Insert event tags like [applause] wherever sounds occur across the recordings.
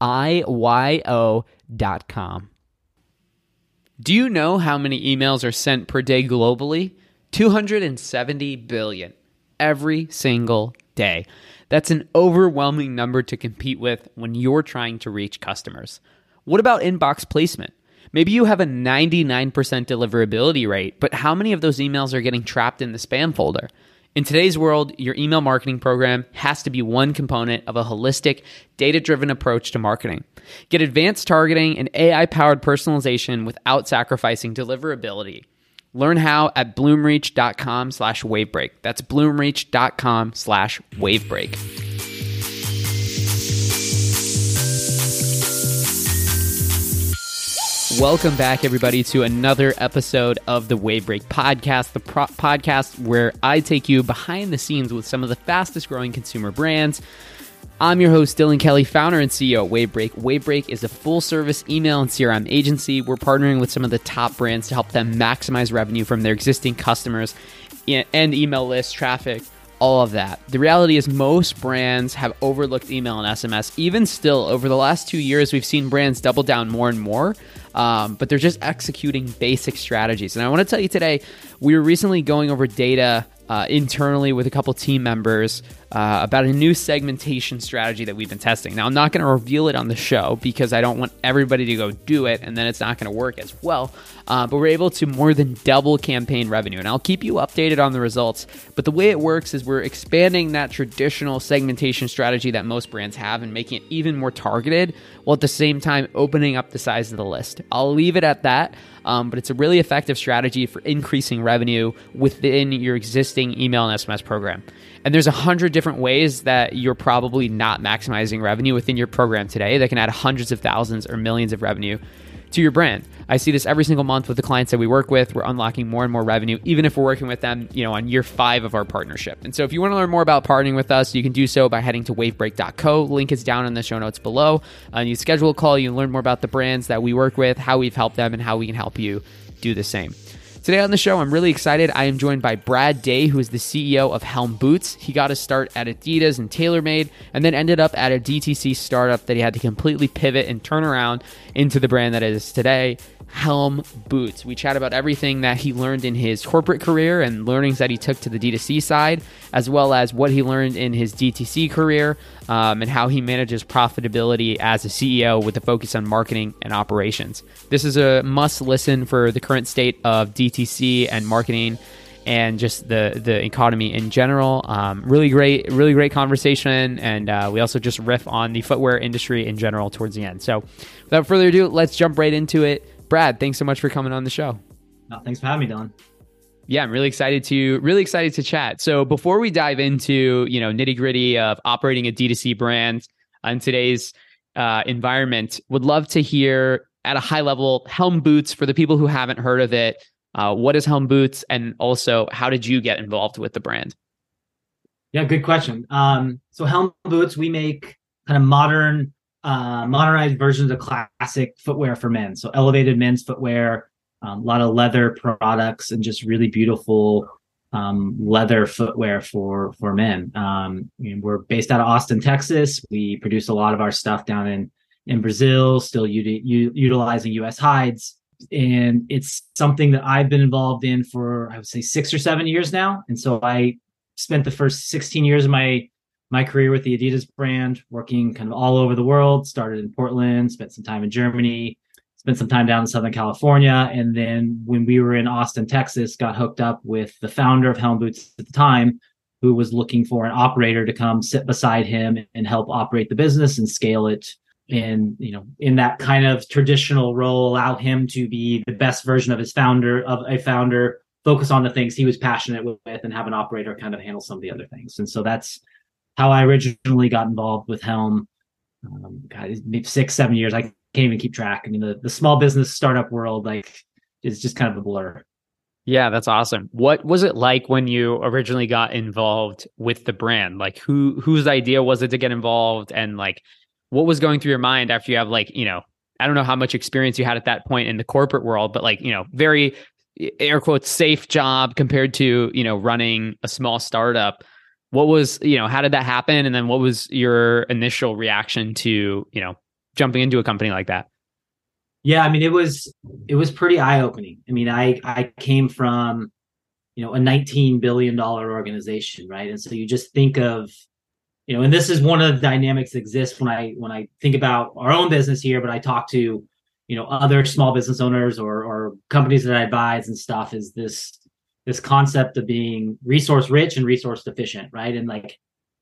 IYO.com. Do you know how many emails are sent per day globally? 270 billion every single day. That's an overwhelming number to compete with when you're trying to reach customers. What about inbox placement? Maybe you have a 99% deliverability rate, but how many of those emails are getting trapped in the spam folder? In today's world, your email marketing program has to be one component of a holistic, data driven approach to marketing. Get advanced targeting and AI powered personalization without sacrificing deliverability. Learn how at bloomreach.com slash wavebreak. That's bloomreach.com slash wavebreak. Welcome back, everybody, to another episode of the Wavebreak podcast, the pro- podcast where I take you behind the scenes with some of the fastest growing consumer brands. I'm your host, Dylan Kelley, founder and CEO at Wavebreak. Wavebreak is a full service email and CRM agency. We're partnering with some of the top brands to help them maximize revenue from their existing customers and email list traffic all of that. The reality is, most brands have overlooked email and SMS. Even still, over the last two years, we've seen brands double down more and more, um, but they're just executing basic strategies. And I want to tell you today, we were recently going over data uh, internally with a couple team members uh, about a new segmentation strategy that we've been testing. Now, I'm not going to reveal it on the show because I don't want everybody to go do it and then it's not going to work as well. Uh, but we're able to more than double campaign revenue, and I'll keep you updated on the results. But the way it works is we're expanding that traditional segmentation strategy that most brands have and making it even more targeted while at the same time opening up the size of the list. I'll leave it at that. Um, but it's a really effective strategy for increasing revenue within your existing email and SMS program. And there's a hundred different ways that you're probably not maximizing revenue within your program today that can add hundreds of thousands or millions of revenue to your brand. I see this every single month with the clients that we work with. We're unlocking more and more revenue, even if we're working with them, you know, on year five of our partnership. And so if you want to learn more about partnering with us, you can do so by heading to wavebreak.co. Link is down in the show notes below. And you schedule a call, you learn more about the brands that we work with, how we've helped them, and how we can help you do the same. Today on the show, I'm really excited. I am joined by Brad Day, who is the CEO of Helm Boots. He got his start at Adidas and TaylorMade, and then ended up at a DTC startup that he had to completely pivot and turn around into the brand that it is today. Helm Boots. We chat about everything that he learned in his corporate career and learnings that he took to the D2C side, as well as what he learned in his DTC career um, and how he manages profitability as a CEO with a focus on marketing and operations. This is a must listen for the current state of DTC and marketing and just the the economy in general. Um, really great, really great conversation, and uh, we also just riff on the footwear industry in general towards the end. So, without further ado, let's jump right into it. Brad, thanks so much for coming on the show. No, thanks for having me, Don Yeah, I'm really excited to really excited to chat. So before we dive into you know nitty gritty of operating a D2C brand in today's uh, environment, would love to hear at a high level Helm Boots for the people who haven't heard of it. Uh, what is Helm Boots, and also how did you get involved with the brand? Yeah, good question. Um, so Helm Boots, we make kind of modern, uh, modernized versions of classic footwear for men. So elevated men's footwear, um, a lot of leather products, and just really beautiful um, leather footwear for for men. Um, we're based out of Austin, Texas. We produce a lot of our stuff down in in Brazil, still u- utilizing U.S. hides, and it's something that I've been involved in for I would say six or seven years now. And so I spent the first 16 years of my my career with the Adidas brand, working kind of all over the world. Started in Portland, spent some time in Germany, spent some time down in Southern California. And then when we were in Austin, Texas, got hooked up with the founder of Helm Boots at the time, who was looking for an operator to come sit beside him and help operate the business and scale it. And, you know, in that kind of traditional role, allow him to be the best version of his founder, of a founder, focus on the things he was passionate with and have an operator kind of handle some of the other things. And so that's how I originally got involved with Helm. Um, God, six, seven years. I can't even keep track. I mean, the, the small business startup world, like, is just kind of a blur. Yeah, that's awesome. What was it like when you originally got involved with the brand? Like, who whose idea was it to get involved, and like, what was going through your mind after you have like, you know, I don't know how much experience you had at that point in the corporate world, but like, you know, very air quotes safe job compared to you know running a small startup. What was you know how did that happen, and then what was your initial reaction to you know jumping into a company like that? Yeah, I mean it was it was pretty eye opening. I mean, I I came from you know a 19 billion dollar organization, right? And so you just think of you know, and this is one of the dynamics that exists when I when I think about our own business here, but I talk to you know other small business owners or or companies that I advise and stuff is this this concept of being resource rich and resource deficient, right? And like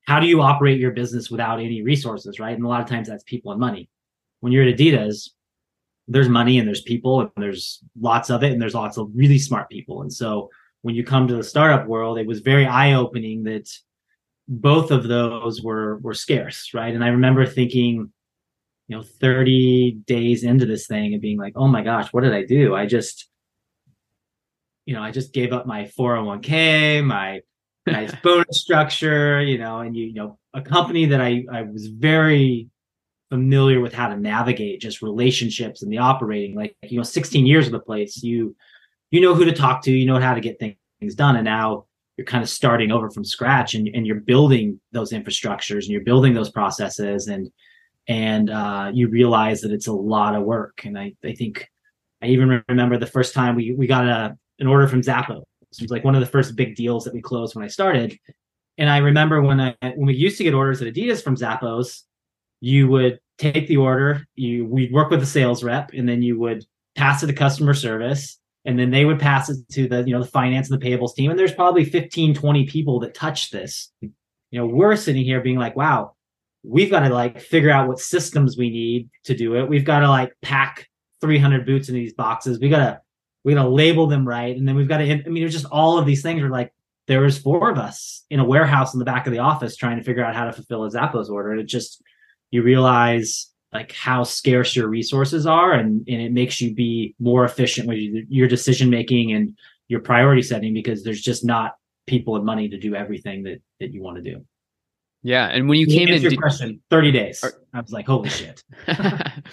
how do you operate your business without any resources, right? And a lot of times that's people and money when you're at Adidas, there's money and there's people and there's lots of it and there's lots of really smart people. And so when you come to the startup world, it was very eye opening that both of those were were scarce, right? And I remember thinking, you know, 30 days into this thing and being like, oh my gosh, what did I do? I just, you know, I just gave up my 401k, my [laughs] nice bonus structure, you know, and you, you know, a company that I I was very familiar with how to navigate just relationships and the operating like you know 16 years of the place you you know who to talk to you know how to get things done and now you're kind of starting over from scratch and, and you're building those infrastructures and you're building those processes and and uh, you realize that it's a lot of work and i i think i even remember the first time we we got a an order from zappos it was like one of the first big deals that we closed when i started and i remember when i when we used to get orders at adidas from zappos you would take the order, you we'd work with the sales rep, and then you would pass it to customer service, and then they would pass it to the you know the finance and the payables team. And there's probably 15, 20 people that touch this. You know, we're sitting here being like, wow, we've got to like figure out what systems we need to do it. We've got to like pack 300 boots in these boxes. We got to we got to label them right, and then we've got to. I mean, it's just all of these things are like there was four of us in a warehouse in the back of the office trying to figure out how to fulfill a Zappos order, and it just you realize like how scarce your resources are and, and it makes you be more efficient with your decision making and your priority setting because there's just not people and money to do everything that that you want to do yeah and when you came in your did, question 30 days or, i was like holy shit. [laughs]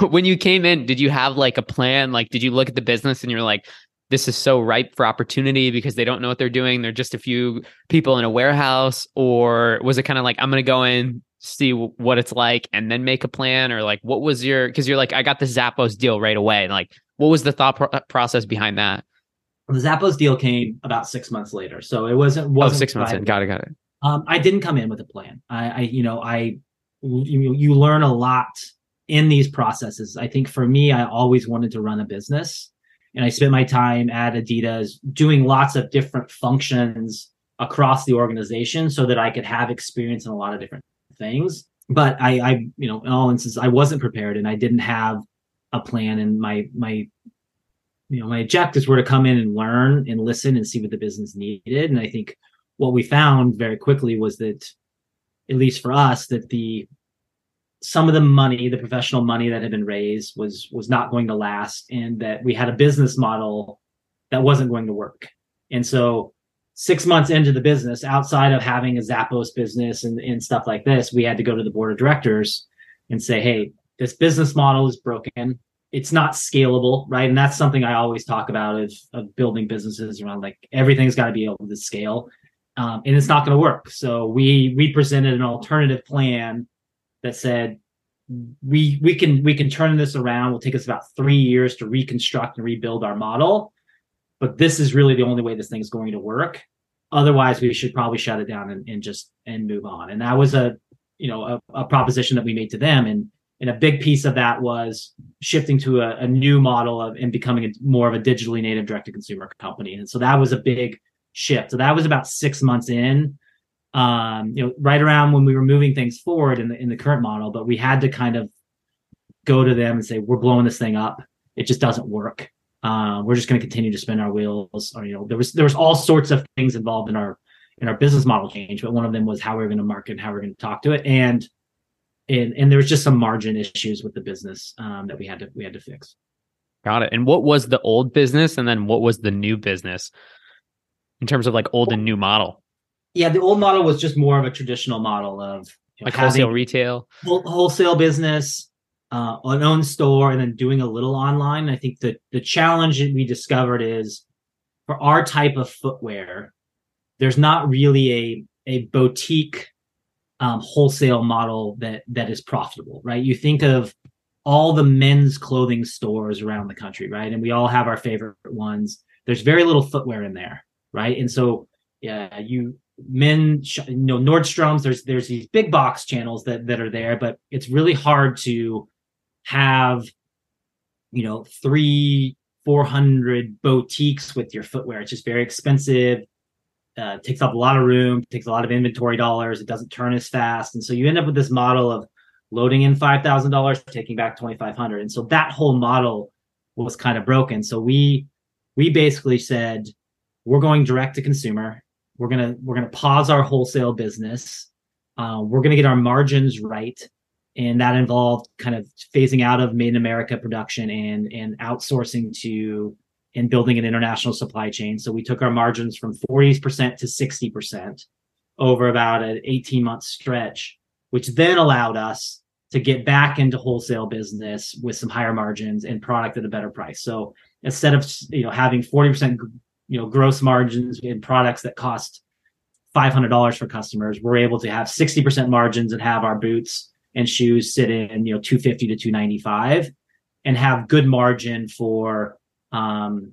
[laughs] When you came in did you have like a plan? Like did you look at the business and you're like this is so ripe for opportunity because they don't know what they're doing. They're just a few people in a warehouse or was it kind of like i'm going to go in see what it's like and then make a plan or like what was your because you're like i got the zappos deal right away and like what was the thought pro- process behind that? The zappos deal came about six months later so it wasn't, wasn't oh, six months in. got it got it. Um, i didn't come in with a plan. I, I you know i you, you learn a lot in these processes i think for me i always wanted to run a business and i spent my time at adidas doing lots of different functions across the organization so that i could have experience in a lot of different things. But I, I, you know, in all instances, I wasn't prepared and I didn't have a plan and my my you know my objectives were to come in and learn and listen and see what the business needed and i think what we found very quickly was that at least for us that the some of the money the professional money that had been raised was was not going to last and that we had a business model that wasn't going to work. And so six months into the business outside of having a zappos business and, and stuff like this we had to go to the board of directors and say hey this business model is broken. It's not scalable right? And that's something i always talk about of, of building businesses around like everything's got to be able to scale um, and it's not going to work. So we we presented an alternative plan that said we we can we can turn this around. It'll take us about three years to reconstruct and rebuild our model. But this is really the only way this thing's going to work. Otherwise we should probably shut it down and, and just and move on. And that was a you know a, a proposition that we made to them. And and a big piece of that was shifting to a, a new model of and becoming a, more of a digitally native direct to consumer company. And so that was a big shift. So that was about six months in um, you know right around when we were moving things forward in the in the current model but we had to kind of go to them and say we're blowing this thing up. It just doesn't work. Uh, we're just going to continue to spin our wheels. Or you know there was there was all sorts of things involved in our in our business model change but one of them was how we are going to market how we are going to talk to it. And and and there was just some margin issues with the business um, that we had to we had to fix. Got it. And what was the old business, and then what was the new business in terms of like old and new model? Yeah, the old model was just more of a traditional model of you know, like wholesale retail, wholesale business, uh, an own store, and then doing a little online. I think that the challenge that we discovered is for our type of footwear, there's not really a a boutique um, wholesale model that that is profitable, right? You think of all the men's clothing stores around the country, right? And we all have our favorite ones. There's very little footwear in there, right? And so, yeah, you men, you know, Nordstrom's. There's there's these big box channels that that are there, but it's really hard to have, you know, three, four hundred boutiques with your footwear. It's just very expensive uh, takes up a lot of room, takes a lot of inventory dollars. It doesn't turn as fast, and so you end up with this model of loading in five thousand dollars, taking back twenty five hundred, and so that whole model was kind of broken. So we we basically said we're going direct to consumer. We're gonna we're gonna pause our wholesale business. Uh, we're gonna get our margins right, and that involved kind of phasing out of made in America production and and outsourcing to and building an international supply chain. So we took our margins from 40% to 60% over about an 18 month stretch, which then allowed us to get back into wholesale business with some higher margins and product at a better price. So instead of you know having 40% you know gross margins in products that cost $500 for customers, we're able to have 60% margins and have our boots and shoes sit in you know 250 to 295 and have good margin for um,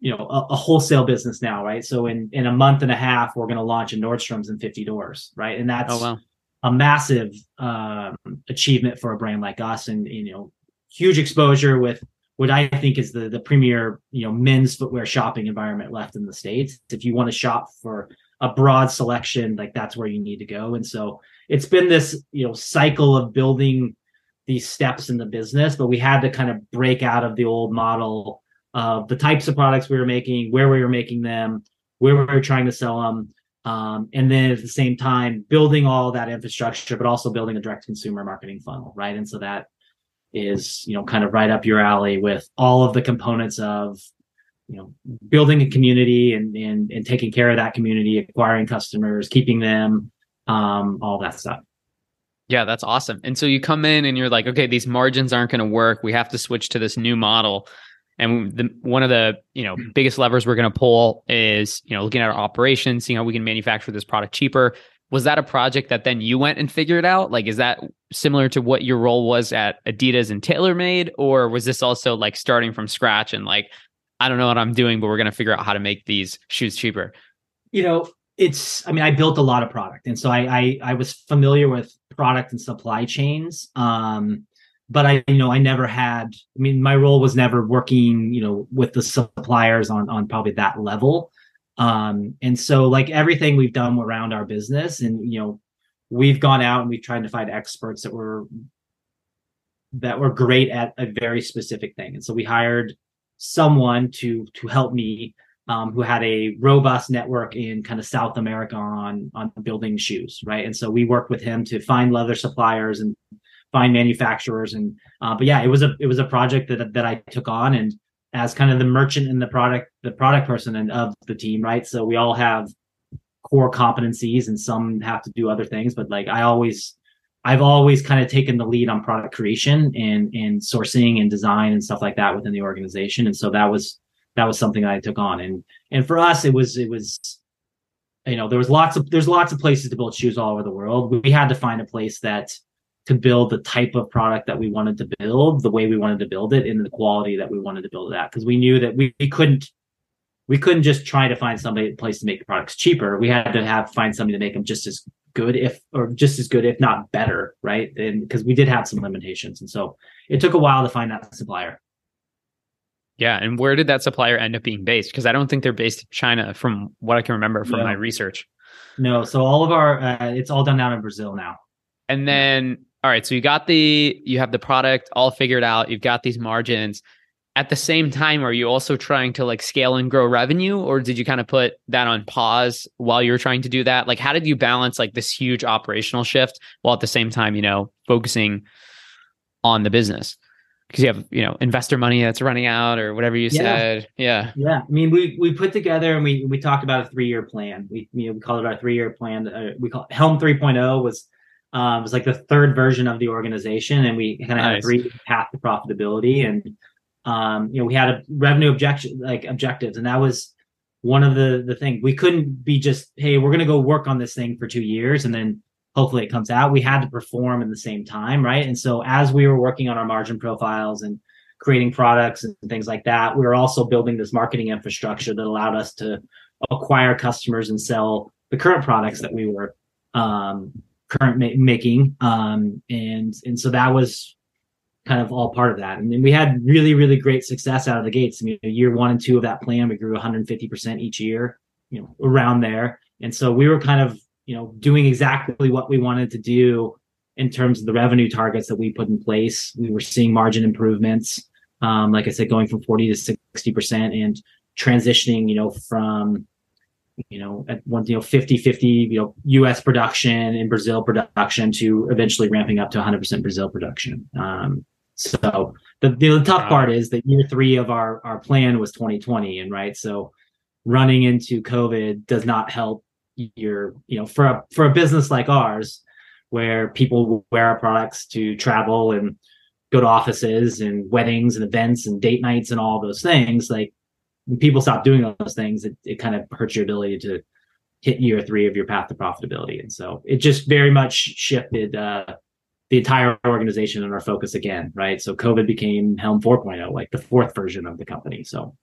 you know a, a, wholesale business now, right? So in in a month and a half, we're going to launch a Nordstrom's in 50 doors, right? And that's oh, wow. a massive um, achievement for a brand like us, and you know, huge exposure with what I think is the the premier you know men's footwear shopping environment left in the states. If you want to shop for a broad selection, like that's where you need to go. And so it's been this you know cycle of building these steps in the business, but we had to kind of break out of the old model of the types of products we were making, where we were making them, where we were trying to sell them, um, and then at the same time building all that infrastructure, but also building a direct consumer marketing funnel, right? And so that is you know kind of right up your alley with all of the components of you know building a community and and, and taking care of that community, acquiring customers, keeping them, um, all that stuff. Yeah, that's awesome. And so you come in and you're like, okay, these margins aren't going to work. We have to switch to this new model. And the, one of the you know biggest levers we're going to pull is you know looking at our operations, seeing how we can manufacture this product cheaper. Was that a project that then you went and figured out? Like, is that similar to what your role was at Adidas and TaylorMade, or was this also like starting from scratch and like, I don't know what I'm doing, but we're going to figure out how to make these shoes cheaper? You know, it's. I mean, I built a lot of product, and so I I, I was familiar with product and supply chains. Um, but I you know I never had I mean my role was never working you know with the suppliers on on probably that level um and so like everything we've done around our business and you know we've gone out and we've tried to find experts that were that were great at a very specific thing. And so we hired someone to to help me um, who had a robust network in kind of South America on on building shoes, right? And so we worked with him to find leather suppliers and find manufacturers, and uh, but yeah, it was a it was a project that that I took on, and as kind of the merchant and the product the product person and of the team, right? So we all have core competencies, and some have to do other things, but like I always I've always kind of taken the lead on product creation and and sourcing and design and stuff like that within the organization. And so that was that was something I took on. And and for us, it was it was you know there was lots of there's lots of places to build shoes all over the world. We had to find a place that could build the type of product that we wanted to build, the way we wanted to build it, and the quality that we wanted to build it at. Because we knew that we, we couldn't we couldn't just try to find somebody place to make products cheaper. We had to have find somebody to make them just as good if or just as good if not better right and because we did have some limitations and so it took a while to find that supplier yeah and where did that supplier end up being based because i don't think they're based in china from what i can remember from no. my research no so all of our uh, it's all done down in brazil now and then all right so you got the you have the product all figured out. You've got these margins. At the same time are you also trying to like scale and grow revenue or did you kind of put that on pause while you're trying to do that? Like how did you balance like this huge operational shift while at the same time you know focusing on the business? Because you have you know investor money that's running out or whatever you yeah. said. Yeah. Yeah. I mean we we put together and we we talked about a three year plan. We you know we called it our three year plan. Uh, we call helm 3.0 was um was like the third version of the organization and we kind of nice. had a three path to profitability and um, you know, we had a revenue objection like objectives, and that was one of the the thing. We couldn't be just hey we're going to go work on this thing for two years and then hopefully it comes out. We had to perform in the same time right? And so as we were working on our margin profiles and creating products and things like that we were also building this marketing infrastructure that allowed us to acquire customers and sell the current products that we were um, current ma- making um, and and so that was kind of all part of that. And then we had really, really great success out of the gates. I mean, year one and two of that plan, we grew 150% each year, you know, around there. And so we were kind of, you know, doing exactly what we wanted to do in terms of the revenue targets that we put in place. We were seeing margin improvements. Um, like I said, going from 40 to 60% and transitioning, you know, from, you know, at one, you know, 50, 50, you know, US production and Brazil production to eventually ramping up to 100% Brazil production. Um, so the, the tough wow. part is that year three of our our plan was 2020, and right, so running into COVID does not help your you know for a for a business like ours where people wear our products to travel and go to offices and weddings and events and date nights and all those things like when people stop doing those things it, it kind of hurts your ability to hit year three of your path to profitability and so it just very much shifted uh, the entire organization and our focus again, right? So COVID became Helm 4.0, like the fourth version of the company. So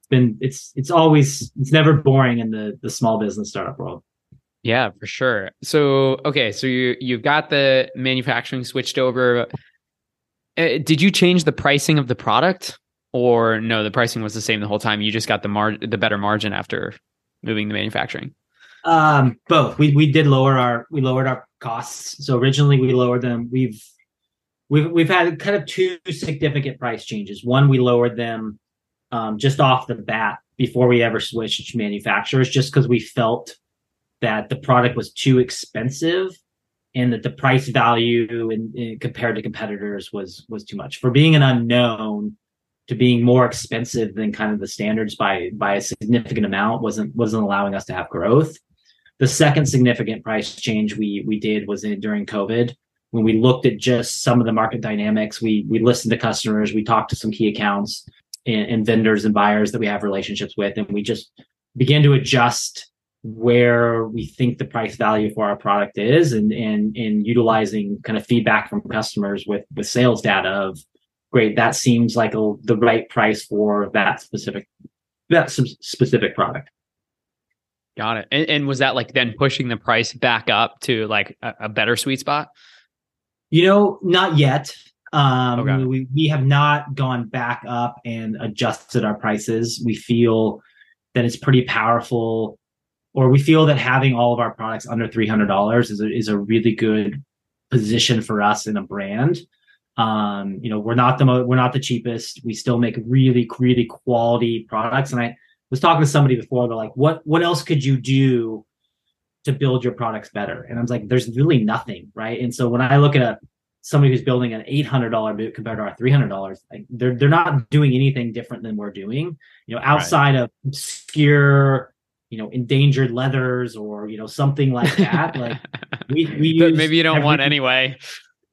it's been it's it's always it's never boring in the the small business startup world. Yeah, for sure. So okay, so you you've got the manufacturing switched over. Uh, did you change the pricing of the product, or no? The pricing was the same the whole time. You just got the mar the better margin after moving the manufacturing. Um, both. We we did lower our we lowered our costs. So originally we lowered them. We've we've we've had kind of two significant price changes. One, we lowered them um, just off the bat before we ever switched manufacturers, just because we felt that the product was too expensive and that the price value in, compared to competitors was was too much for being an unknown to being more expensive than kind of the standards by by a significant amount wasn't wasn't allowing us to have growth the second significant price change we we did was in during COVID when we looked at just some of the market dynamics. We we listened to customers, we talked to some key accounts and, and vendors and buyers that we have relationships with, and we just began to adjust where we think the price value for our product is and and and utilizing kind of feedback from customers with with sales data of great that seems like a, the right price for that specific that specific product Got it. And, and, was that like then pushing the price back up to like a, a better sweet spot? You know, not yet. Um, okay. we, we have not gone back up and adjusted our prices. We feel that it's pretty powerful, or we feel that having all of our products under $300 is a, is a really good position for us in a brand. Um, you know, we're not the mo- we're not the cheapest. We still make really really quality products. And I was talking to somebody before. They're like, "What what else could you do to build your products better?" And I was like, "There's really nothing, right?" And so when I look at a somebody who's building an eight hundred dollar boot compared to our three hundred dollars, like they're they're not doing anything different than we're doing. You know, outside right. of obscure you know endangered leathers or you know something like that like we, we [laughs] maybe you don't want anyway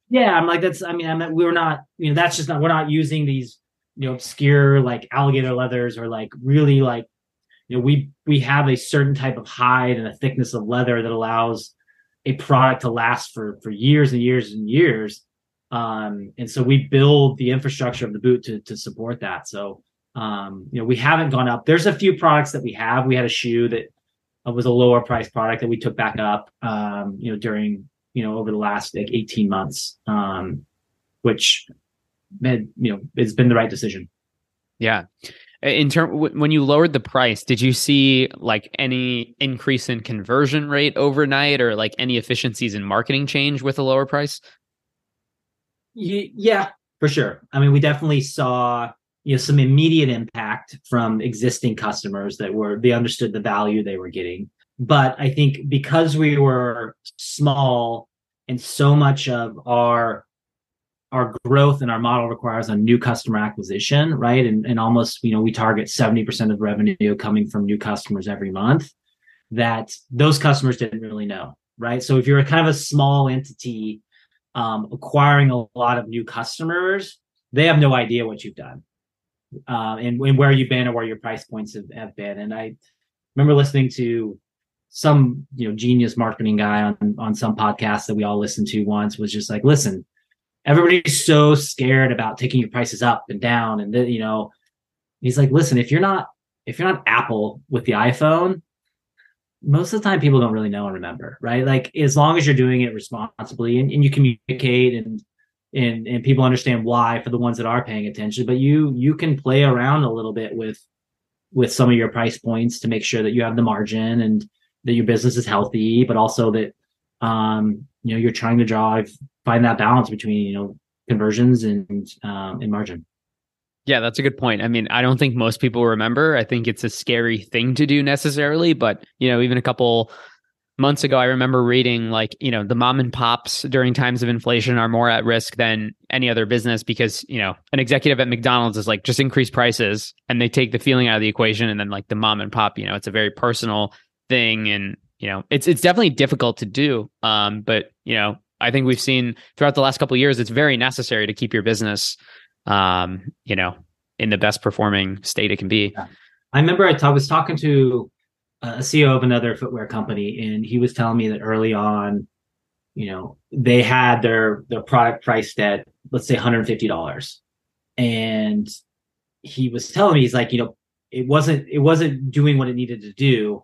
yeah i'm like that's i mean i'm we're not you know that's just not we're not using these you know obscure like alligator leathers or like really like you know we we have a certain type of hide and a thickness of leather that allows a product to last for for years and years and years um and so we build the infrastructure of the boot to to support that so um, you know, we haven't gone up. There's a few products that we have. We had a shoe that was a lower price product that we took back up, um, you know, during, you know, over the last like 18 months, um, which, had, you know, it's been the right decision. Yeah. In term, when you lowered the price, did you see like any increase in conversion rate overnight, or like any efficiencies in marketing change with a lower price? Yeah, for sure. I mean, we definitely saw you know some immediate impact from existing customers that were they understood the value they were getting but i think because we were small and so much of our our growth and our model requires a new customer acquisition right and, and almost you know we target 70% of revenue coming from new customers every month that those customers didn't really know right so if you're a kind of a small entity um, acquiring a lot of new customers they have no idea what you've done uh, and, and where you've been or where your price points have, have been. And I remember listening to some you know genius marketing guy on on some podcast that we all listened to once was just like, listen, everybody's so scared about taking your prices up and down, and the, you know, he's like, listen, if you're not if you're not Apple with the iPhone, most of the time people don't really know and remember, right? Like as long as you're doing it responsibly and, and you communicate and and and people understand why for the ones that are paying attention but you you can play around a little bit with with some of your price points to make sure that you have the margin and that your business is healthy but also that um you know you're trying to drive find that balance between you know conversions and um and margin yeah, that's a good point. I mean, I don't think most people remember. I think it's a scary thing to do necessarily, but you know, even a couple months ago, I remember reading like, you know, the mom and pops during times of inflation are more at risk than any other business because, you know, an executive at McDonald's is like, just increase prices and they take the feeling out of the equation. And then like the mom and pop, you know, it's a very personal thing. And, you know, it's, it's definitely difficult to do. Um, but, you know, I think we've seen throughout the last couple years, it's very necessary to keep your business, um, you know, in the best performing state it can be. I remember I was talking to a CEO of another footwear company, and he was telling me that early on, you know, they had their their product priced at let's say $150, and he was telling me he's like, you know, it wasn't it wasn't doing what it needed to do,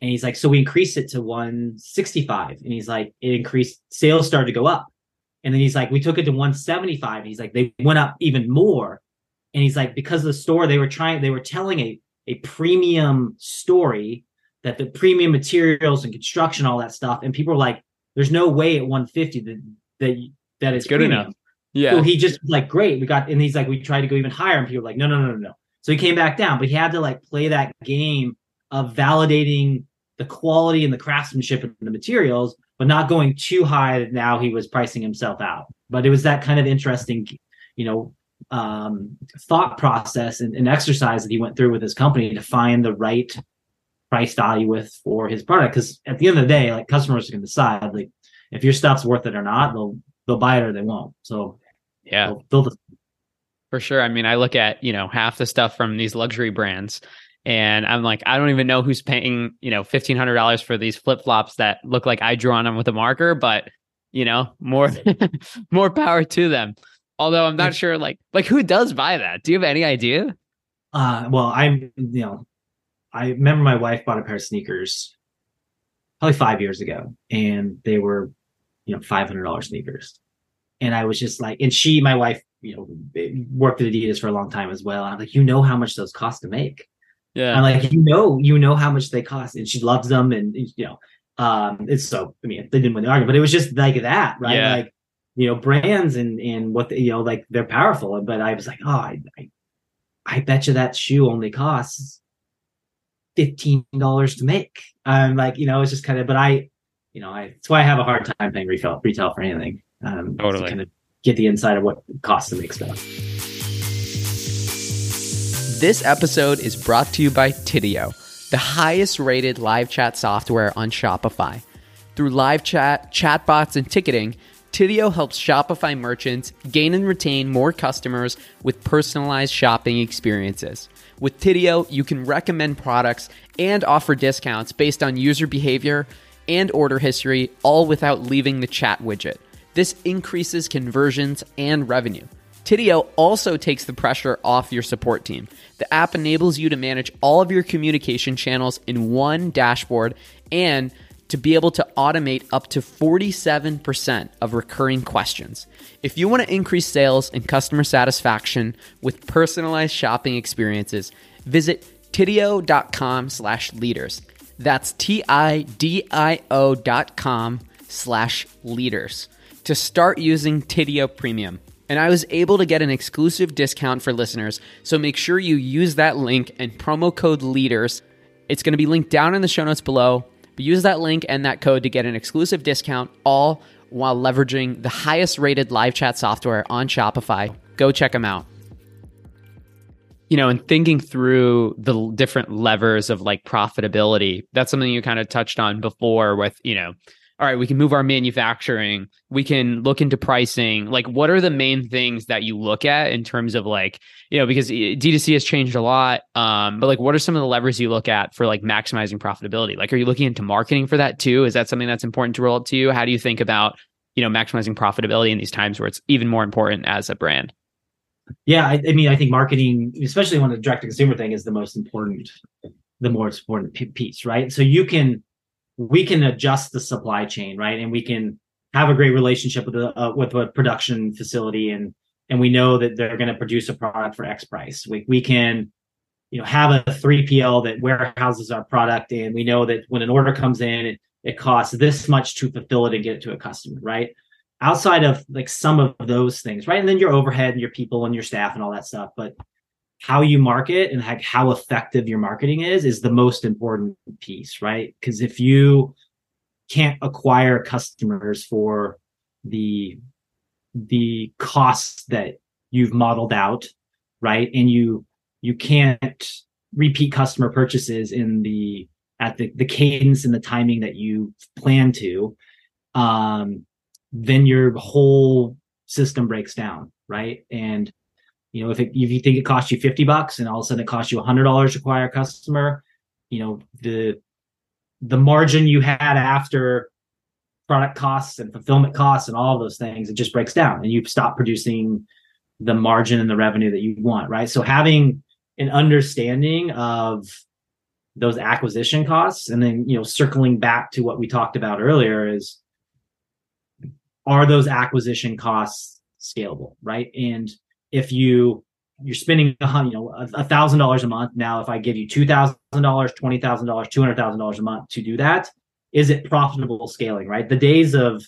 and he's like, so we increased it to 165, and he's like, it increased sales started to go up, and then he's like, we took it to 175, and he's like, they went up even more, and he's like, because of the store they were trying, they were telling a a premium story that the premium materials and construction, all that stuff, and people are like, "There's no way at 150 that that that is good premium. enough." Yeah. So he just like, "Great, we got," and he's like, "We tried to go even higher," and people were like, "No, no, no, no, no." So he came back down, but he had to like play that game of validating the quality and the craftsmanship and the materials, but not going too high. That now he was pricing himself out. But it was that kind of interesting, you know, um, thought process and, and, exercise that he went through with his company to find the right price value with for his product. Because at the end of the day, like customers can decide like if your stuff's worth it or not. They'll they'll buy it or they won't. So yeah, build for sure. I mean, I look at you know half the stuff from these luxury brands. And I'm like, I don't even know who's paying, you know, fifteen hundred dollars for these flip flops that look like I drew on them with a marker, but you know, more [laughs] more power to them. Although I'm not sure, like, like who does buy that? Do you have any idea? Uh, well, I'm, you know, I remember my wife bought a pair of sneakers probably five years ago, and they were, you know, five hundred dollars sneakers, and I was just like, and she, my wife, you know, worked at Adidas for a long time as well. And I'm like, you know how much those cost to make. Yeah. I'm like, you know, you know how much they cost, and she loves them, and you know, um, it's so. I mean, they didn't win the argument, but it was just like that, right? Yeah. Like you know brands and and what the, you know like they're powerful but i was like oh i i, I bet you that shoe only costs fifteen dollars to make. I'm like, you know, it's just kind of, but I, you know, I that's why I have a hard time paying retail retail for anything. Um, totally. To kind of get the inside of what it costs to make stuff. This episode is brought to you by Tidio, the highest rated live chat software on Shopify. Through live chat, chatbots, and ticketing, Tidio helps Shopify merchants gain and retain more customers with personalized shopping experiences. With Tidio, you can recommend products and offer discounts based on user behavior and order history, all without leaving the chat widget. This increases conversions and revenue. Tidio also takes the pressure off your support team. The app enables you to manage all of your communication channels in one dashboard and to be able to automate up to 47% of recurring questions. If you want to increase sales and customer satisfaction with personalized shopping experiences, visit tidio.com slash leaders. That's T-I-D-I-O dot com slash leaders to start using Tidio Premium. And I was able to get an exclusive discount for listeners, so make sure you use that link and promo code LEADERS. It's going to be linked down in the show notes below. But use that link and that code to get an exclusive discount, all while leveraging the highest rated live chat software on Shopify. Go check them out. You know, and thinking through the different levers of like profitability, that's something you kind of touched on before with, you know, all right, we can move our manufacturing, we can look into pricing. Like, what are the main things that you look at in terms of like, you know, because D2C has changed a lot. Um, but like, what are some of the levers you look at for like maximizing profitability? Like, are you looking into marketing for that too? Is that something that's important to roll up to you? How do you think about, you know, maximizing profitability in these times where it's even more important as a brand? Yeah, I, I mean, I think marketing, especially when the direct to consumer thing, is the most important, the most important piece, right? So you can we can adjust the supply chain, right? And we can have a great relationship with a uh, with a production facility, and and we know that they're going to produce a product for X price. We we can, you know, have a 3PL that warehouses our product, and we know that when an order comes in, it, it costs this much to fulfill it and get it to a customer, right? Outside of like some of those things, right? And then your overhead and your people and your staff and all that stuff, but how you market and how effective your marketing is is the most important piece, right? Because if you can't acquire customers for the the costs that you've modeled out, right? And you you can't repeat customer purchases in the at the, the cadence and the timing that you plan to, um, then your whole system breaks down, right? And you know, if it, if you think it costs you 50 bucks and all of a sudden it costs you $100 to acquire a customer, you know, the the margin you had after product costs and fulfillment costs and all those things, it just breaks down and you stop producing the margin and the revenue that you want, right? So having an understanding of those acquisition costs and then, you know, circling back to what we talked about earlier is are those acquisition costs scalable, right? And if you you're spending you know a thousand dollars a month now if i give you two thousand dollars twenty thousand dollars two hundred thousand dollars a month to do that is it profitable scaling right? The days of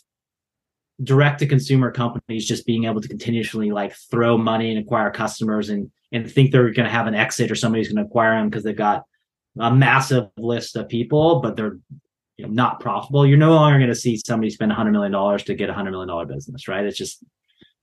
direct to consumer companies just being able to continuously like throw money and acquire customers and and think they're going to have an exit or somebody's going to acquire them because they've got a massive list of people but they're you know not profitable you're no longer going to see somebody spend 100 million dollars to get a 100 million dollar business right? It's just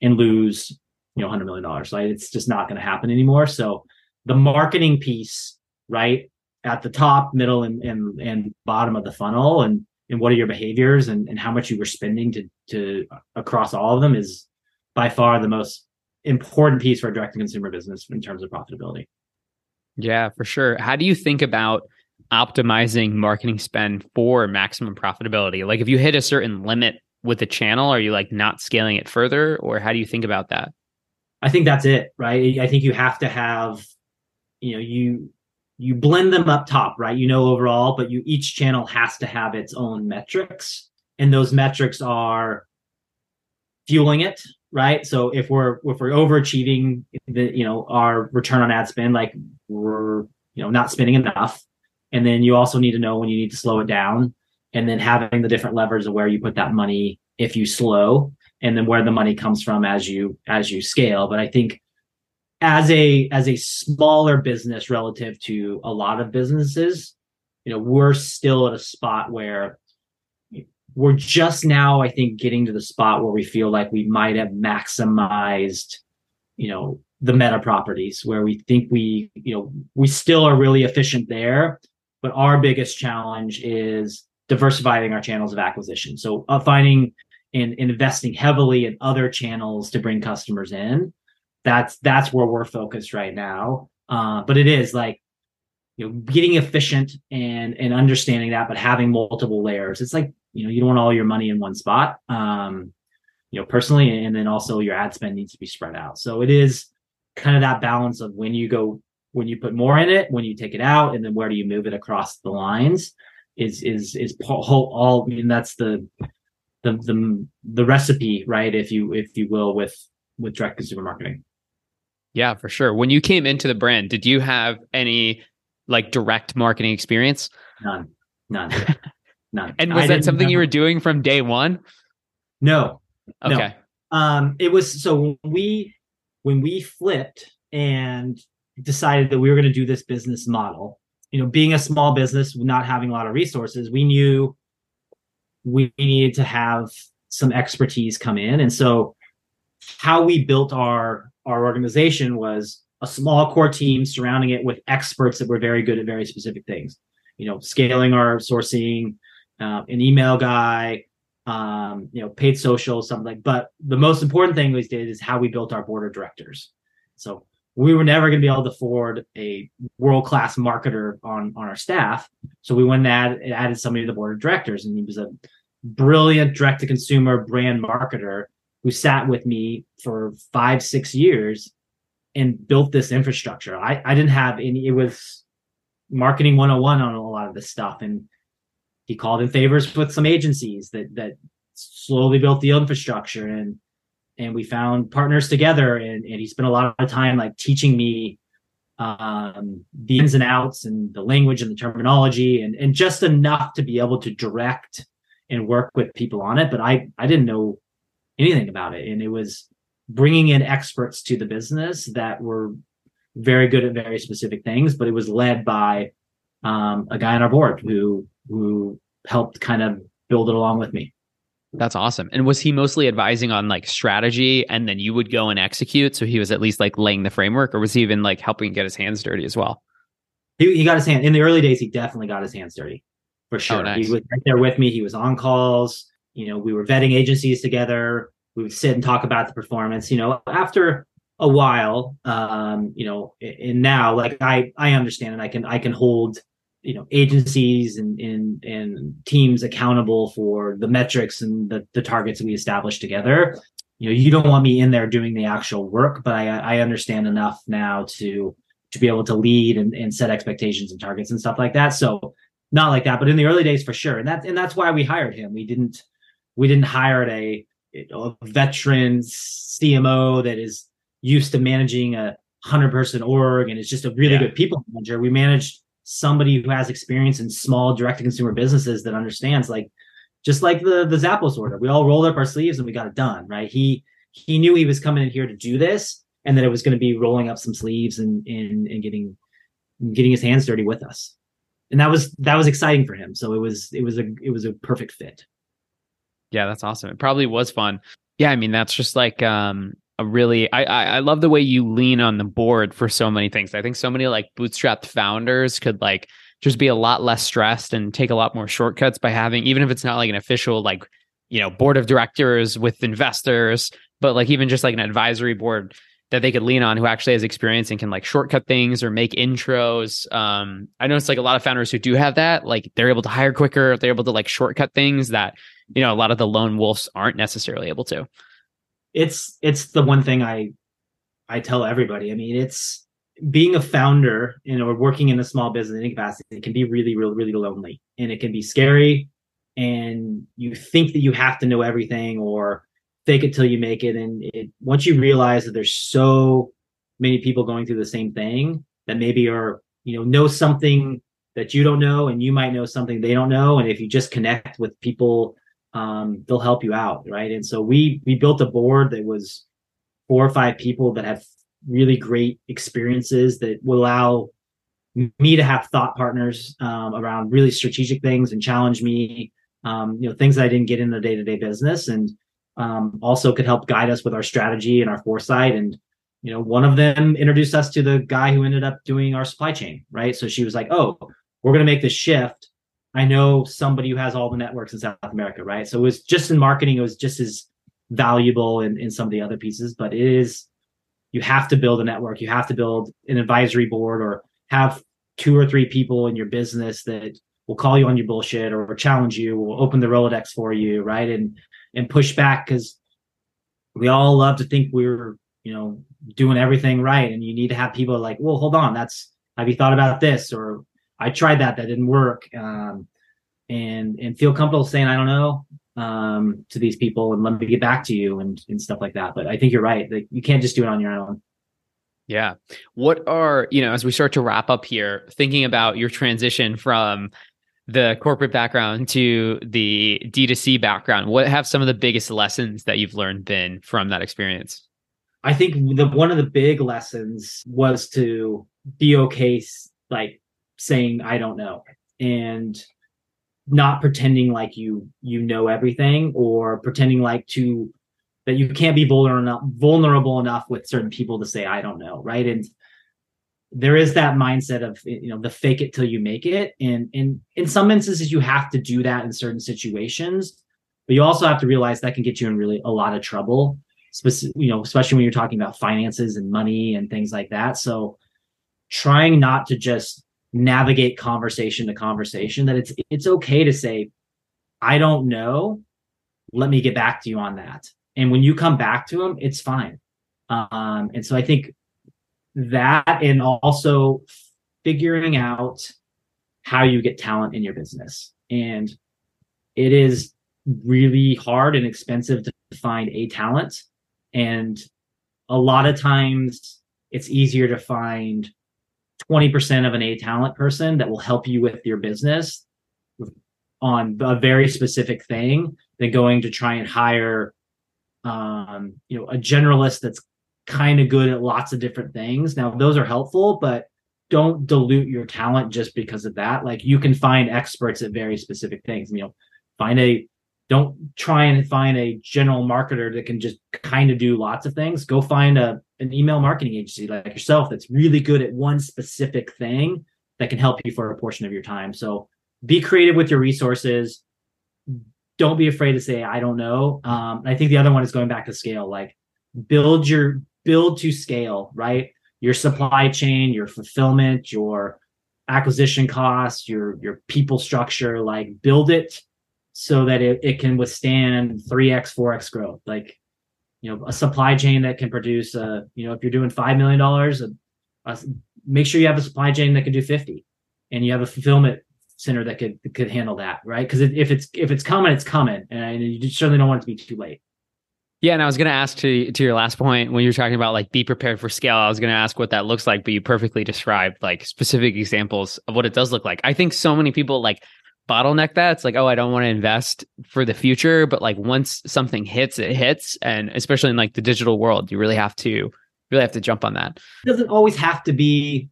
and lose you know, hundred million dollars. Right? It's just not going to happen anymore. So the marketing piece, right, at the top, middle, and and and bottom of the funnel, and and what are your behaviors and and how much you were spending to to across all of them is by far the most important piece for a direct to consumer business in terms of profitability. Yeah, for sure. How do you think about optimizing marketing spend for maximum profitability? Like if you hit a certain limit with the channel, are you like not scaling it further or how do you think about that? I think that's it, right? I think you have to have, you know, you you blend them up top, right? You know overall, but you each channel has to have its own metrics, and those metrics are fueling it, right? So if we're if we're overachieving the you know our return on ad spend, like we're you know not spending enough, and then you also need to know when you need to slow it down, and then having the different levers of where you put that money if you slow and then where the money comes from as you as you scale. But I think as a as a smaller business relative to a lot of businesses, you know, we're still at a spot where we're just now, I think, getting to the spot where we feel like we might have maximized, you know, the meta properties where we think we, you know, we still are really efficient there. But our biggest challenge is diversifying our channels of acquisition. So uh, finding and, investing heavily in other channels to bring customers in. That's that's where we're focused right now. Uh, but it is like you know getting efficient and and understanding that, but having multiple layers. It's like you know you don't want all your money in one spot. Um, you know personally, and then also your ad spend needs to be spread out. So it is kind of that balance of when you go when you put more in it, when you take it out, and then where do you move it across the lines is is is all, all I mean that's the the the the recipe, right? If you if you will, with with direct consumer marketing. Yeah, for sure. When you came into the brand, did you have any like direct marketing experience? None, none, [laughs] none. and was I that something you were doing from day one? No. Okay. No. Um, it was so when we when we flipped and decided that we were going to do this business model. You know, being a small business, not having a lot of resources, we knew we needed to have some expertise come in. And so how we built our our organization was a small core team surrounding it with experts that were very good at very specific things. You know, scaling our sourcing, uh, an email guy, um, you know, paid social, something like. But the most important thing we did is how we built our board of directors. So we were never going to be able to afford a world class marketer on on our staff. So we went and added, added somebody to the board of directors, and he was a brilliant direct to consumer brand marketer who sat with me for five six years and built this infrastructure. I I didn't have any. It was marketing 101 on a lot of this stuff, and he called in favors with some agencies that that slowly built the infrastructure and and we found partners together and, and he spent a lot of time like teaching me um, the ins and outs and the language and the terminology and, and just enough to be able to direct and work with people on it but i i didn't know anything about it and it was bringing in experts to the business that were very good at very specific things but it was led by um, a guy on our board who who helped kind of build it along with me that's awesome. And was he mostly advising on like strategy and then you would go and execute? So he was at least like laying the framework, or was he even like helping get his hands dirty as well? He, he got his hand in the early days, he definitely got his hands dirty for oh, sure. Oh, nice. He was right there with me. He was on calls. You know, we were vetting agencies together. We would sit and talk about the performance. You know, after a while, um, you know, and now like I I understand and I can I can hold you know agencies and, and and teams accountable for the metrics and the, the targets we established together you know you don't want me in there doing the actual work but i i understand enough now to to be able to lead and, and set expectations and targets and stuff like that so not like that but in the early days for sure and that and that's why we hired him we didn't we didn't hire a, you a veteran cmo that is used to managing a 100 person org and is just a really yeah. good people manager we managed somebody who has experience in small direct to consumer businesses that understands like just like the the Zappos order, we all rolled up our sleeves and we got it done, right? He he knew he was coming in here to do this and that it was going to be rolling up some sleeves and and, and getting getting his hands dirty with us. And that was that was exciting for him. So it was it was a it was a perfect fit. Yeah, that's awesome. It probably was fun. Yeah, I mean that's just like um a really I, I, I love the way you lean on the board for so many things. I think so many like bootstrapped founders could like just be a lot less stressed and take a lot more shortcuts by having even if it's not like an official like you know board of directors with investors, but like even just like an advisory board that they could lean on who actually has experience and can like shortcut things or make intros. Um, I noticed like a lot of founders who do have that, like they're able to hire quicker, they're able to like shortcut things that, you know, a lot of the lone wolves aren't necessarily able to it's it's the one thing I I tell everybody. I mean, it's being a founder, and or working in a small business in any capacity, it can be really, really, really lonely and it can be scary. And you think that you have to know everything or fake it till you make it. And it, once you realize that there's so many people going through the same thing that maybe are, you know, know something that you don't know and you might know something they don't know. And if you just connect with people um, they'll help you out, right? And so we we built a board that was four or five people that have really great experiences that will allow me to have thought partners um, around really strategic things and challenge me, um, you know, things that I didn't get in the day to day business, and um, also could help guide us with our strategy and our foresight. And you know, one of them introduced us to the guy who ended up doing our supply chain, right? So she was like, "Oh, we're going to make this shift." I know somebody who has all the networks in South America, right? So it was just in marketing, it was just as valuable in, in some of the other pieces, but it is you have to build a network, you have to build an advisory board or have two or three people in your business that will call you on your bullshit or challenge you, will open the Rolodex for you, right? And and push back because we all love to think we're, you know, doing everything right. And you need to have people like, well, hold on, that's have you thought about this? Or I tried that, that didn't work. Um, and and feel comfortable saying I don't know um, to these people and let me get back to you and and stuff like that. But I think you're right. Like you can't just do it on your own. Yeah. What are, you know, as we start to wrap up here, thinking about your transition from the corporate background to the D2C background, what have some of the biggest lessons that you've learned been from that experience? I think the one of the big lessons was to be okay like saying I don't know and not pretending like you you know everything or pretending like to that you can't be vulnerable vulnerable enough with certain people to say I don't know, right? And there is that mindset of you know the fake it till you make it, and and in some instances you have to do that in certain situations, but you also have to realize that can get you in really a lot of trouble, specific, you know, especially when you're talking about finances and money and things like that. So trying not to just navigate conversation to conversation that it's it's okay to say i don't know. Let me get back to you on that. And when you come back to them it's fine. Um and so i think that and also figuring out how you get talent in your business. And it is really hard and expensive to find a talent. And a lot of times it's easier to find 20% of an A talent person that will help you with your business on a very specific thing than going to try and hire um, you know a generalist that's kind of good at lots of different things. Now those are helpful, but don't dilute your talent just because of that. Like you can find experts at very specific things. You know, find a don't try and find a general marketer that can just kind of do lots of things. Go find a an email marketing agency like yourself that's really good at one specific thing that can help you for a portion of your time. So be creative with your resources. Don't be afraid to say I don't know. Um, I think the other one is going back to scale. Like build your build to scale, right? Your supply chain, your fulfillment, your acquisition costs, your your people structure. Like build it so that it, it can withstand 3x 4x growth like you know a supply chain that can produce a, you know if you're doing five million dollars uh, uh, make sure you have a supply chain that can do 50 and you have a fulfillment center that could could handle that right because if it's if it's coming it's coming and you certainly don't want it to be too late yeah, and I was going to ask to to your last point when you were talking about like be prepared for scale. I was going to ask what that looks like, but you perfectly described like specific examples of what it does look like. I think so many people like bottleneck that. It's like, oh, I don't want to invest for the future, but like once something hits, it hits, and especially in like the digital world, you really have to really have to jump on that. It doesn't always have to be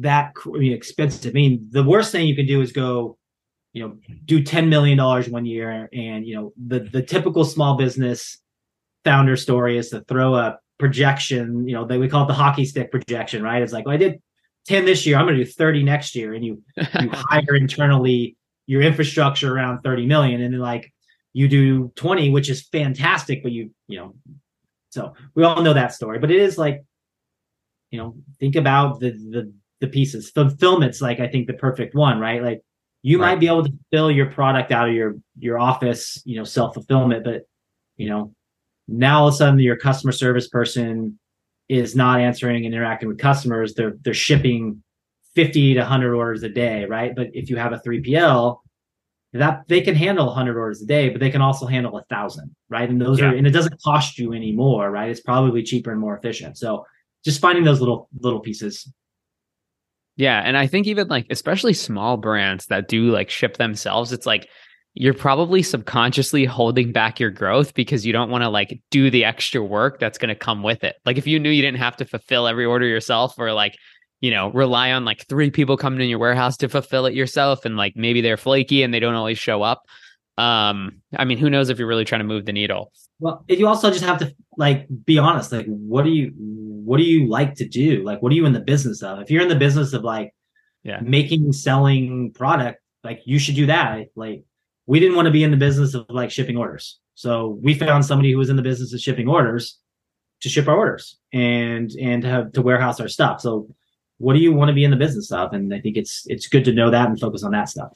that expensive. I mean, the worst thing you can do is go, you know, do ten million dollars one year, and you know, the the typical small business founder story is to throw a projection. You know, they we call it the hockey stick projection, right? It's like, well, I did 10 this year, I'm going to do 30 next year. And you, you [laughs] hire internally your infrastructure around 30 million. And then like you do 20, which is fantastic, but you, you know, so we all know that story, but it is like, you know, think about the, the, the pieces. Fulfillment's like, I think the perfect one, right? Like you right. might be able to fill your product out of your, your office, you know, self fulfillment, but you know, now all of a sudden your customer service person is not answering and interacting with customers, they're they're shipping 50 to 100 orders a day, right? But if you have a 3PL, that they can handle 100 orders a day, but they can also handle a thousand, right? And those yeah. are and it doesn't cost you anymore, right? It's probably cheaper and more efficient. So just finding those little little pieces. Yeah, and I think even like especially small brands that do like ship themselves, it's like you're probably subconsciously holding back your growth because you don't want to like do the extra work that's going to come with it. Like if you knew you didn't have to fulfill every order yourself or like, you know, rely on like three people coming in your warehouse to fulfill it yourself and like maybe they're flaky and they don't always show up. Um, I mean, who knows if you're really trying to move the needle. Well, you also just have to like be honest. Like, what do you what do you like to do? Like, what are you in the business of? If you're in the business of like yeah. making selling product, like you should do that. Like we didn't want to be in the business of like shipping orders. So we found somebody who was in the business of shipping orders to ship our orders and and to have to warehouse our stuff. So what do you want to be in the business of? And I think it's it's good to know that and focus on that stuff.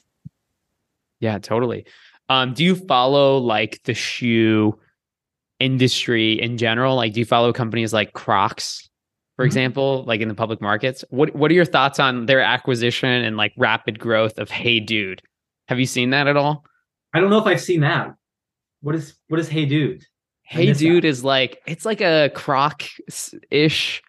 Yeah, totally. Um, do you follow like the shoe industry in general? Like, do you follow companies like Crocs, for mm-hmm. example, like in the public markets? What What are your thoughts on their acquisition and like rapid growth of Hey Dude? Have you seen that at all? I don't know if I've seen that. What is What is Hey Dude? Hey Dude that. is like it's like a Croc ish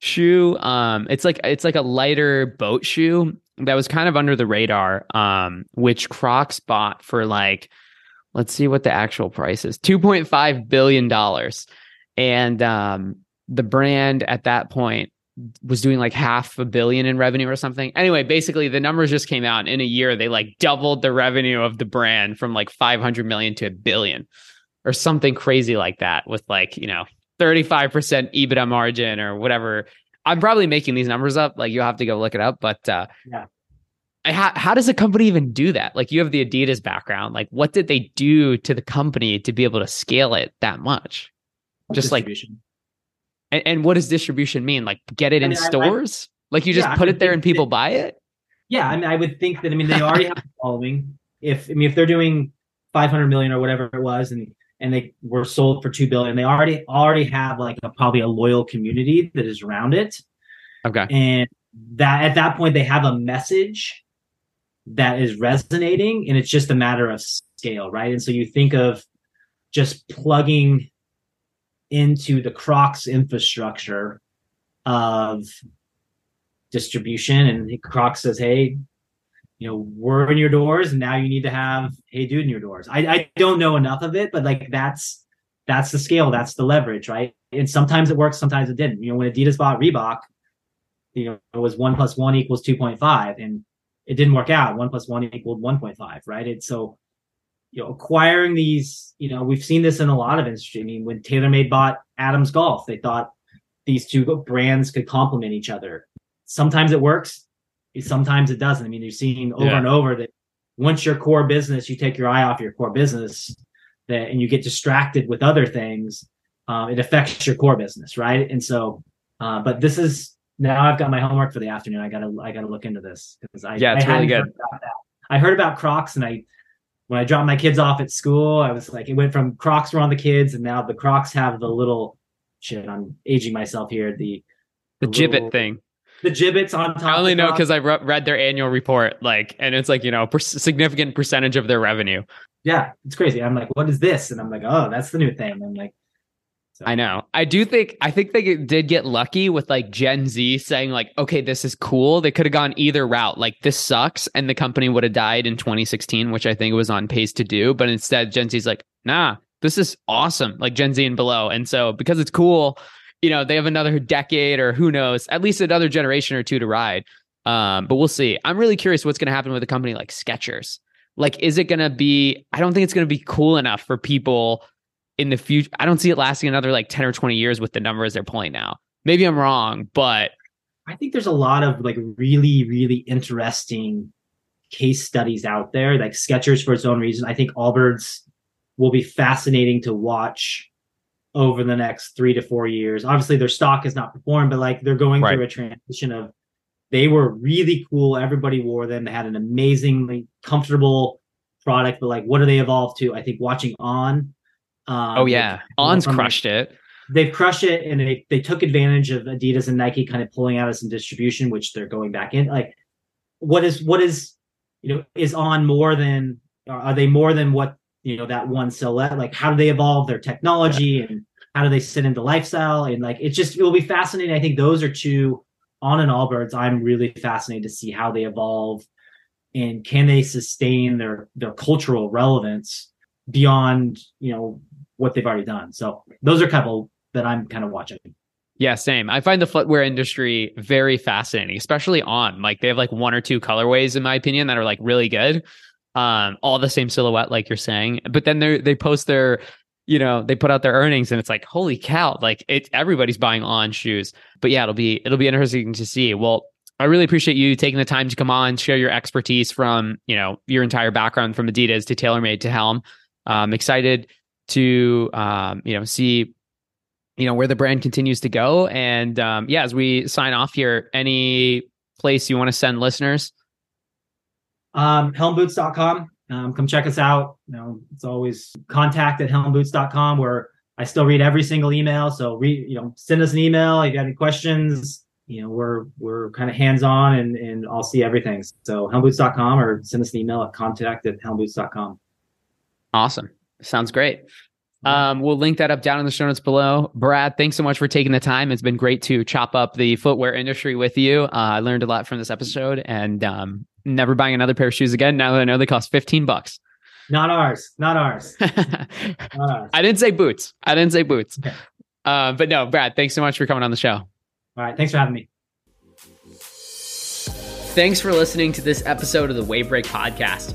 shoe. Um, it's like it's like a lighter boat shoe that was kind of under the radar. Um, which Crocs bought for like let's see what the actual price is 2.5 billion dollars and um, the brand at that point was doing like half a billion in revenue or something anyway basically the numbers just came out in a year they like doubled the revenue of the brand from like 500 million to a billion or something crazy like that with like you know 35% ebitda margin or whatever i'm probably making these numbers up like you'll have to go look it up but uh, yeah how, how does a company even do that? Like you have the Adidas background. Like what did they do to the company to be able to scale it that much? Just like and, and what does distribution mean? Like get it I in stores? I, like you just yeah, put it there and people that, buy it? Yeah, I mean I would think that I mean they already [laughs] have a following. If I mean if they're doing 500 million or whatever it was and and they were sold for 2 billion, they already already have like a, probably a loyal community that is around it. Okay. And that at that point they have a message that is resonating and it's just a matter of scale right and so you think of just plugging into the crocs infrastructure of distribution and crocs says hey you know we're in your doors and now you need to have hey dude in your doors i, I don't know enough of it but like that's that's the scale that's the leverage right and sometimes it works sometimes it didn't you know when adidas bought reebok you know it was one plus one equals 2.5 and it didn't work out. One plus one equaled 1.5, right? It's so, you know, acquiring these, you know, we've seen this in a lot of industry. I mean, when TaylorMade bought Adams Golf, they thought these two brands could complement each other. Sometimes it works, sometimes it doesn't. I mean, you're seeing over yeah. and over that once your core business, you take your eye off your core business, that and you get distracted with other things, uh, it affects your core business, right? And so, uh, but this is now I've got my homework for the afternoon. I gotta I gotta look into this because I yeah, it's I really good. I heard about Crocs and I when I dropped my kids off at school, I was like, it went from Crocs were on the kids, and now the Crocs have the little shit. I'm aging myself here. The the, the Jibbit little, thing. The Jibbitz on top. I only know because I re- read their annual report, like, and it's like you know, per- significant percentage of their revenue. Yeah, it's crazy. I'm like, what is this? And I'm like, oh, that's the new thing. I'm like, so. I know. I do think I think they did get lucky with like Gen Z saying like, okay, this is cool. They could have gone either route. Like this sucks, and the company would have died in 2016, which I think was on pace to do. But instead, Gen Z's like, nah, this is awesome. Like Gen Z and below, and so because it's cool, you know, they have another decade or who knows, at least another generation or two to ride. Um, but we'll see. I'm really curious what's going to happen with a company like Skechers. Like, is it going to be? I don't think it's going to be cool enough for people in the future. I don't see it lasting another like 10 or 20 years with the numbers they're pulling now. Maybe I'm wrong, but I think there's a lot of like really, really interesting case studies out there, like Skechers for its own reason. I think Allbirds will be fascinating to watch over the next three to four years. Obviously, their stock has not performed, but like they're going right. through a transition of they were really cool. Everybody wore them. They had an amazingly comfortable product, but like what do they evolve to? I think watching on um, oh yeah, On's crushed it. They've crushed it, and they they took advantage of Adidas and Nike kind of pulling out of some distribution, which they're going back in. Like, what is what is you know is On more than are they more than what you know that one silhouette? Like, how do they evolve their technology and how do they sit into lifestyle? And like, it's just it will be fascinating. I think those are two on and Allbirds I'm really fascinated to see how they evolve and can they sustain their their cultural relevance beyond you know what they've already done. So those are a couple that I'm kind of watching. Yeah, same. I find the footwear industry very fascinating, especially on like they have like one or two colorways in my opinion that are like really good. Um, all the same silhouette, like you're saying, but then they they post their, you know, they put out their earnings and it's like, holy cow, like it's everybody's buying on shoes. But yeah, it'll be it'll be interesting to see. Well, I really appreciate you taking the time to come on, share your expertise from you know your entire background from Adidas to TaylorMade to Helm. I'm excited to um, you know see you know where the brand continues to go and um, yeah as we sign off here any place you want to send listeners um, helmboots.com um, come check us out. You know it's always contact at helmboots.com where i still read every single email. So read you know send us an email. If you have any questions you know we're we're kind of hands on and and i'll see everything. So helmboots.com or send us an email at contact at helmboots.com awesome. Sounds great. Um, we'll link that up down in the show notes below. Brad, thanks so much for taking the time. It's been great to chop up the footwear industry with you. Uh, I learned a lot from this episode and um, never buying another pair of shoes again now that I know they cost 15 bucks. Not ours. Not ours. [laughs] Not ours. I didn't say boots. I didn't say boots. Okay. Uh, but no, Brad, thanks so much for coming on the show. All right. Thanks for having me. Thanks for listening to this episode of the Wavebreak Podcast.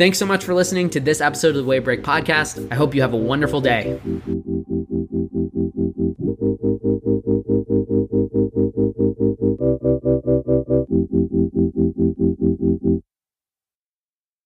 Thanks so much for listening to this episode of the Wavebreak Podcast. I hope you have a wonderful day.